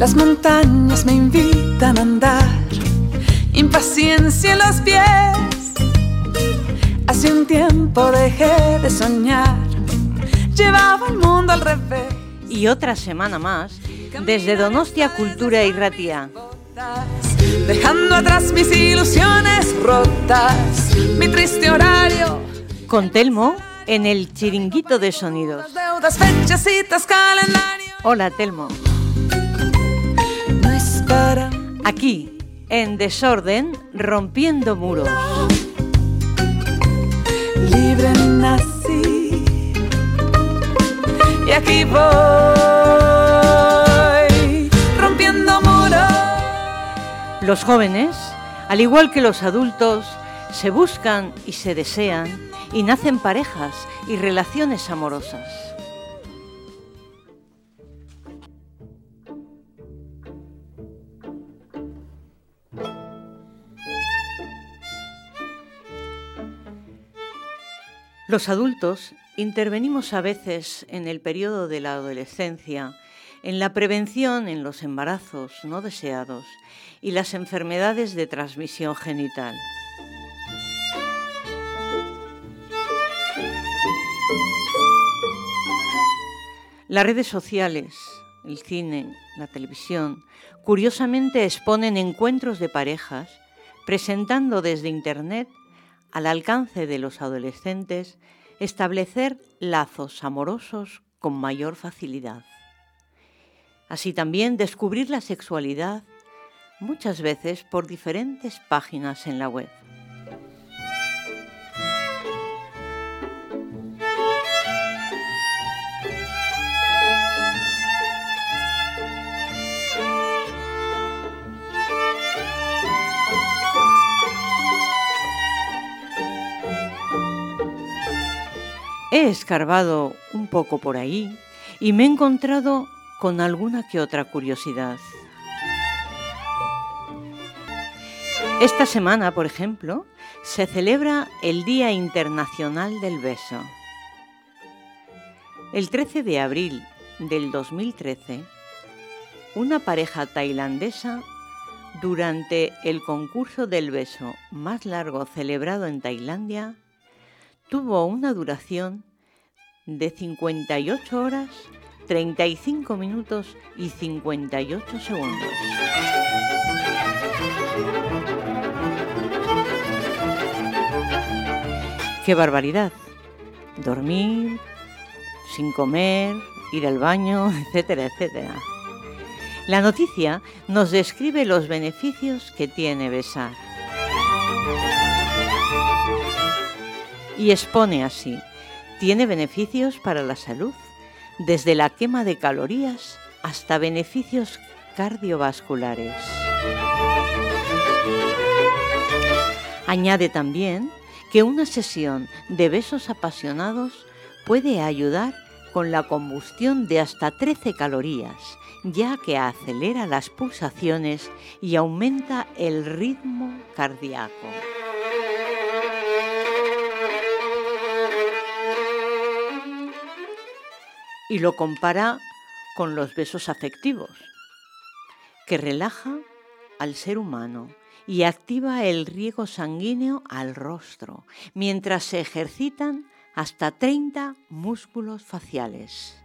Las montañas me invitan a andar, impaciencia en los pies. Hace un tiempo dejé de soñar, llevaba el mundo al revés. Y otra semana más, desde Donostia Cultura y Ratia. Dejando atrás mis ilusiones rotas, mi triste horario. Con Telmo en el chiringuito de sonidos. Hola Telmo. Aquí, en desorden, rompiendo muros. libre nací. Y aquí voy, rompiendo muros. Los jóvenes, al igual que los adultos, se buscan y se desean y nacen parejas y relaciones amorosas. Los adultos intervenimos a veces en el periodo de la adolescencia en la prevención en los embarazos no deseados y las enfermedades de transmisión genital. Las redes sociales, el cine, la televisión, curiosamente exponen encuentros de parejas, presentando desde Internet al alcance de los adolescentes establecer lazos amorosos con mayor facilidad. Así también descubrir la sexualidad muchas veces por diferentes páginas en la web. He escarbado un poco por ahí y me he encontrado con alguna que otra curiosidad. Esta semana, por ejemplo, se celebra el Día Internacional del Beso. El 13 de abril del 2013, una pareja tailandesa, durante el concurso del beso más largo celebrado en Tailandia, tuvo una duración de 58 horas, 35 minutos y 58 segundos. ¡Qué barbaridad! Dormir, sin comer, ir al baño, etcétera, etcétera. La noticia nos describe los beneficios que tiene besar. Y expone así, tiene beneficios para la salud, desde la quema de calorías hasta beneficios cardiovasculares. Añade también que una sesión de besos apasionados puede ayudar con la combustión de hasta 13 calorías, ya que acelera las pulsaciones y aumenta el ritmo cardíaco. Y lo compara con los besos afectivos, que relaja al ser humano y activa el riego sanguíneo al rostro, mientras se ejercitan hasta 30 músculos faciales.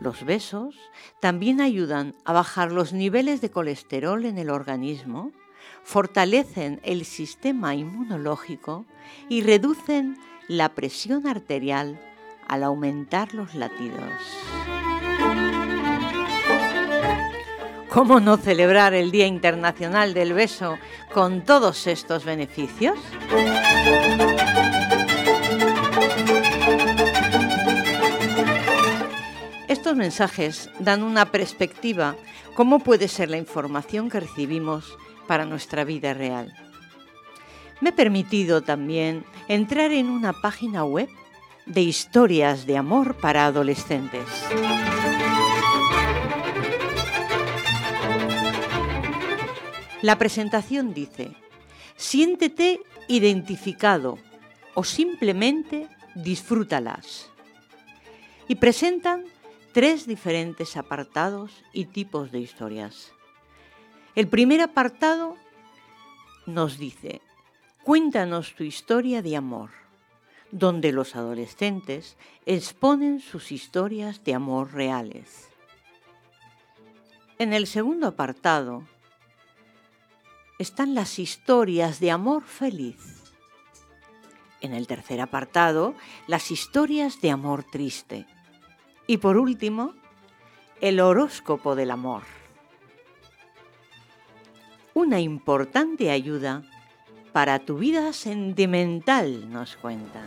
Los besos también ayudan a bajar los niveles de colesterol en el organismo, fortalecen el sistema inmunológico y reducen la presión arterial al aumentar los latidos. ¿Cómo no celebrar el Día Internacional del Beso con todos estos beneficios? Estos mensajes dan una perspectiva cómo puede ser la información que recibimos para nuestra vida real. Me he permitido también entrar en una página web de historias de amor para adolescentes. La presentación dice, siéntete identificado o simplemente disfrútalas. Y presentan tres diferentes apartados y tipos de historias. El primer apartado nos dice, cuéntanos tu historia de amor, donde los adolescentes exponen sus historias de amor reales. En el segundo apartado están las historias de amor feliz. En el tercer apartado, las historias de amor triste. Y por último, el horóscopo del amor. Una importante ayuda para tu vida sentimental, nos cuentan.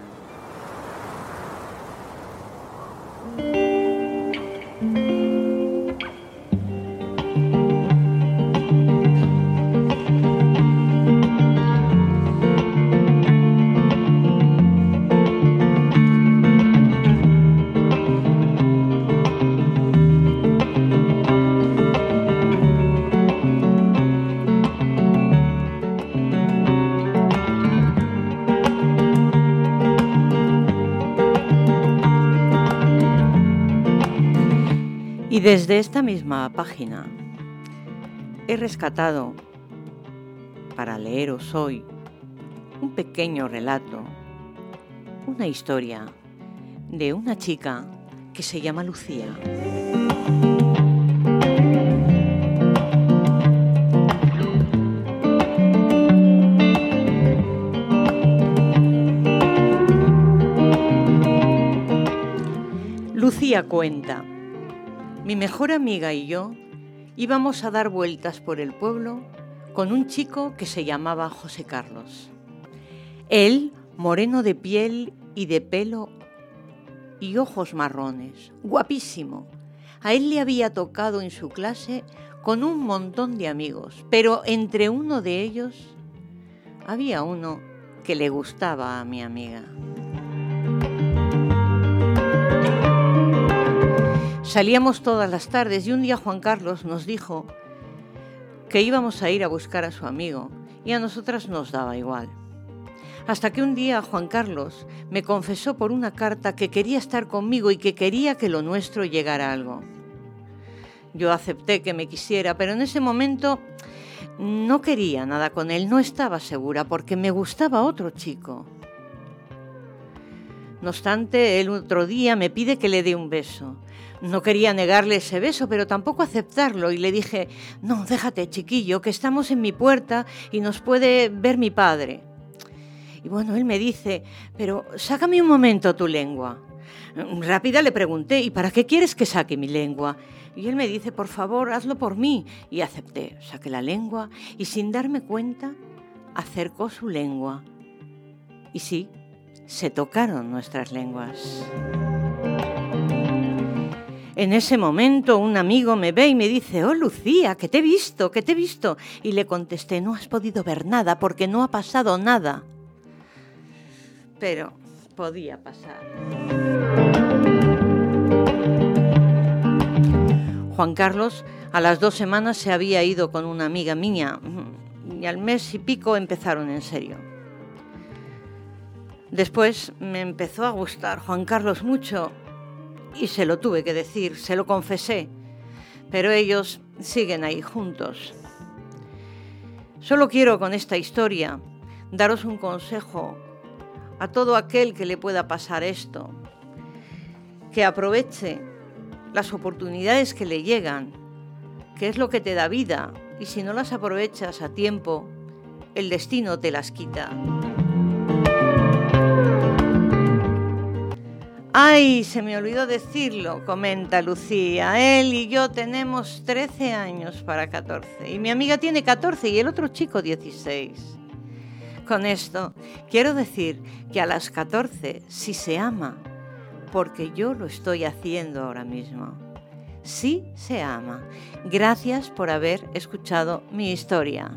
Y desde esta misma página he rescatado para leeros hoy un pequeño relato, una historia de una chica que se llama Lucía. Lucía cuenta, mi mejor amiga y yo íbamos a dar vueltas por el pueblo con un chico que se llamaba José Carlos. Él, moreno de piel y de pelo y ojos marrones, guapísimo. A él le había tocado en su clase con un montón de amigos, pero entre uno de ellos había uno que le gustaba a mi amiga. Salíamos todas las tardes y un día Juan Carlos nos dijo que íbamos a ir a buscar a su amigo y a nosotras nos daba igual. Hasta que un día Juan Carlos me confesó por una carta que quería estar conmigo y que quería que lo nuestro llegara a algo. Yo acepté que me quisiera, pero en ese momento no quería nada con él, no estaba segura porque me gustaba otro chico. No obstante, el otro día me pide que le dé un beso. No quería negarle ese beso, pero tampoco aceptarlo y le dije, no, déjate, chiquillo, que estamos en mi puerta y nos puede ver mi padre. Y bueno, él me dice, pero sácame un momento tu lengua. Rápida le pregunté, ¿y para qué quieres que saque mi lengua? Y él me dice, por favor, hazlo por mí. Y acepté, saqué la lengua y sin darme cuenta, acercó su lengua. Y sí, se tocaron nuestras lenguas. En ese momento un amigo me ve y me dice, oh Lucía, que te he visto, que te he visto. Y le contesté, no has podido ver nada porque no ha pasado nada. Pero podía pasar. Juan Carlos a las dos semanas se había ido con una amiga mía y al mes y pico empezaron en serio. Después me empezó a gustar Juan Carlos mucho y se lo tuve que decir, se lo confesé, pero ellos siguen ahí juntos. Solo quiero con esta historia daros un consejo a todo aquel que le pueda pasar esto, que aproveche las oportunidades que le llegan, que es lo que te da vida, y si no las aprovechas a tiempo, el destino te las quita. Ay, se me olvidó decirlo, comenta Lucía. Él y yo tenemos 13 años para 14 y mi amiga tiene 14 y el otro chico 16. Con esto quiero decir que a las 14 sí se ama, porque yo lo estoy haciendo ahora mismo. Sí se ama. Gracias por haber escuchado mi historia.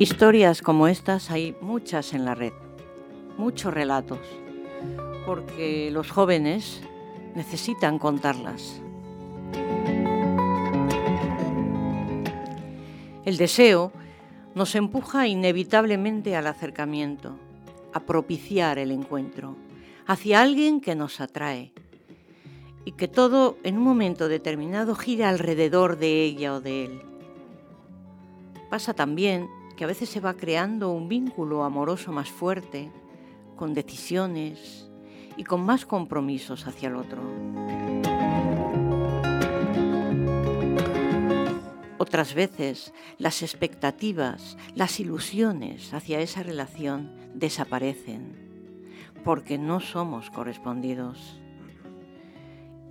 Historias como estas hay muchas en la red, muchos relatos, porque los jóvenes necesitan contarlas. El deseo nos empuja inevitablemente al acercamiento, a propiciar el encuentro, hacia alguien que nos atrae y que todo en un momento determinado gira alrededor de ella o de él. Pasa también que a veces se va creando un vínculo amoroso más fuerte, con decisiones y con más compromisos hacia el otro. Otras veces las expectativas, las ilusiones hacia esa relación desaparecen porque no somos correspondidos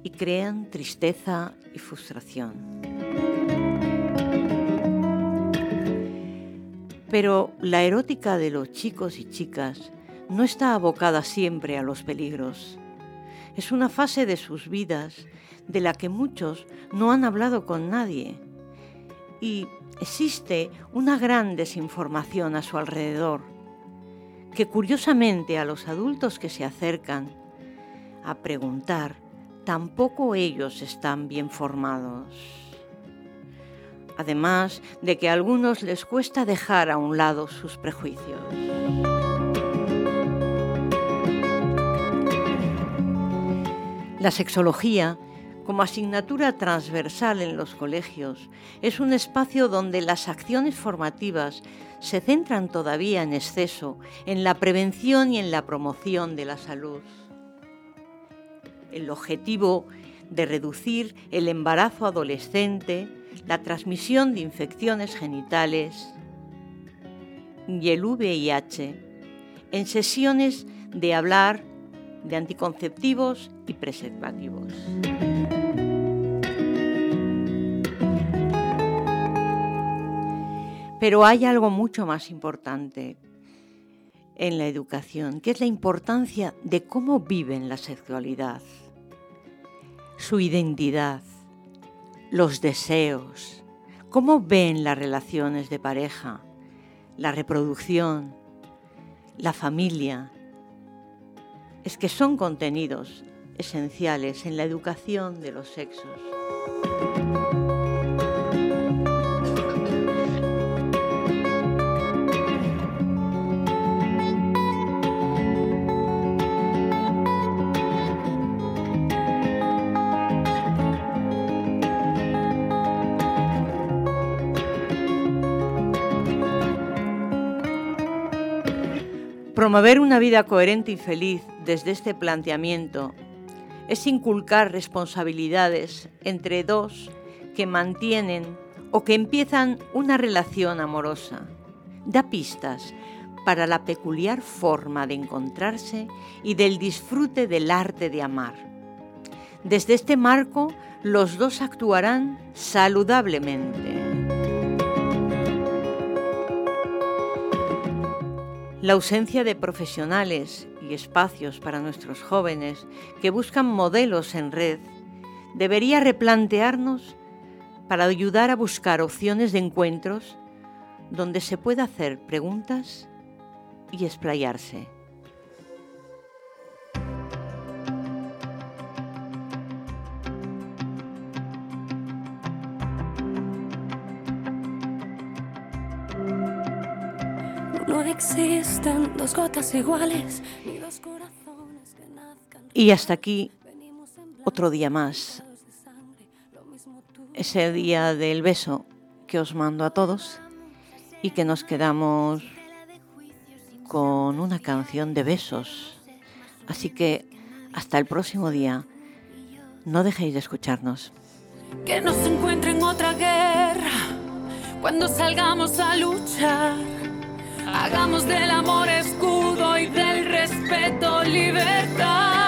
y crean tristeza y frustración. Pero la erótica de los chicos y chicas no está abocada siempre a los peligros. Es una fase de sus vidas de la que muchos no han hablado con nadie y existe una gran desinformación a su alrededor, que curiosamente a los adultos que se acercan a preguntar, tampoco ellos están bien formados. Además de que a algunos les cuesta dejar a un lado sus prejuicios. La sexología como asignatura transversal en los colegios, es un espacio donde las acciones formativas se centran todavía en exceso en la prevención y en la promoción de la salud. El objetivo de reducir el embarazo adolescente, la transmisión de infecciones genitales y el VIH en sesiones de hablar de anticonceptivos y preservativos. Pero hay algo mucho más importante en la educación, que es la importancia de cómo viven la sexualidad, su identidad, los deseos, cómo ven las relaciones de pareja, la reproducción, la familia. Es que son contenidos esenciales en la educación de los sexos. Promover una vida coherente y feliz desde este planteamiento es inculcar responsabilidades entre dos que mantienen o que empiezan una relación amorosa. Da pistas para la peculiar forma de encontrarse y del disfrute del arte de amar. Desde este marco, los dos actuarán saludablemente. La ausencia de profesionales y espacios para nuestros jóvenes que buscan modelos en red debería replantearnos para ayudar a buscar opciones de encuentros donde se pueda hacer preguntas y explayarse. Existen dos gotas iguales, dos corazones que nazcan. Y hasta aquí otro día más. Ese día del beso que os mando a todos y que nos quedamos con una canción de besos. Así que hasta el próximo día. No dejéis de escucharnos. Que nos encuentren otra guerra cuando salgamos a luchar Hagamos del amor escudo y del respeto libertad.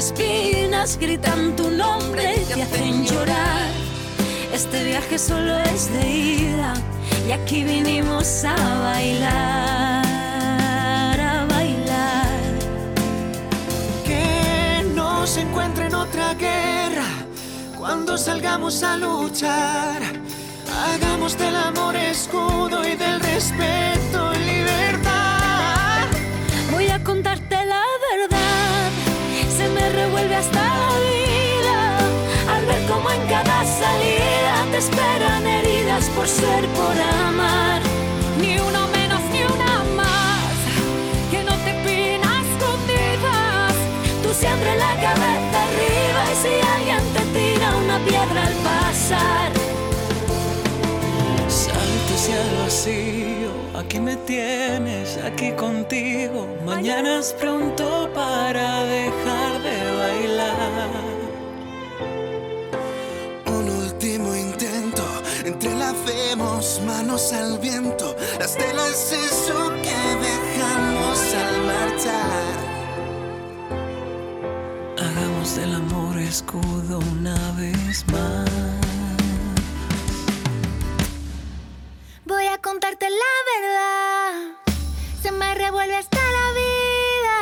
Espinas, gritan tu nombre y hacen llorar. Este viaje solo es de ida y aquí vinimos a bailar, a bailar. Que no se encuentre en otra guerra cuando salgamos a luchar. Hagamos del amor escudo y del respeto por ser, por amar. Ni uno menos ni una más, que no te pina escondidas. Tú siempre la cabeza arriba y si alguien te tira una piedra al pasar. Salto el vacío, aquí me tienes, aquí contigo. Mañana es pronto para dejar de bailar. Entrelacemos manos al viento. Las telas eso que dejamos al marchar. Hagamos del amor escudo una vez más. Voy a contarte la verdad. Se me revuelve hasta la vida.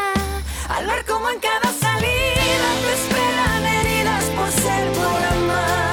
Al ver cómo en cada salida te esperan heridas por ser, por amar.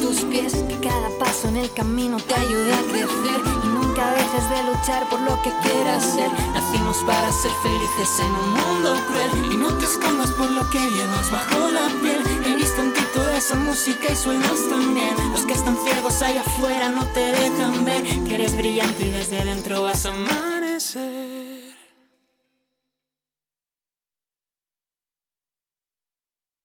Tus pies. Que cada paso en el camino te ayude a crecer. Y nunca dejes de luchar por lo que quieras ser. Nacimos para ser felices en un mundo cruel. Y no te escondas por lo que llevas bajo la piel. He visto en ti toda esa música y suenas también. Los que están ciegos allá afuera no te dejan ver que eres brillante y desde dentro vas a amar.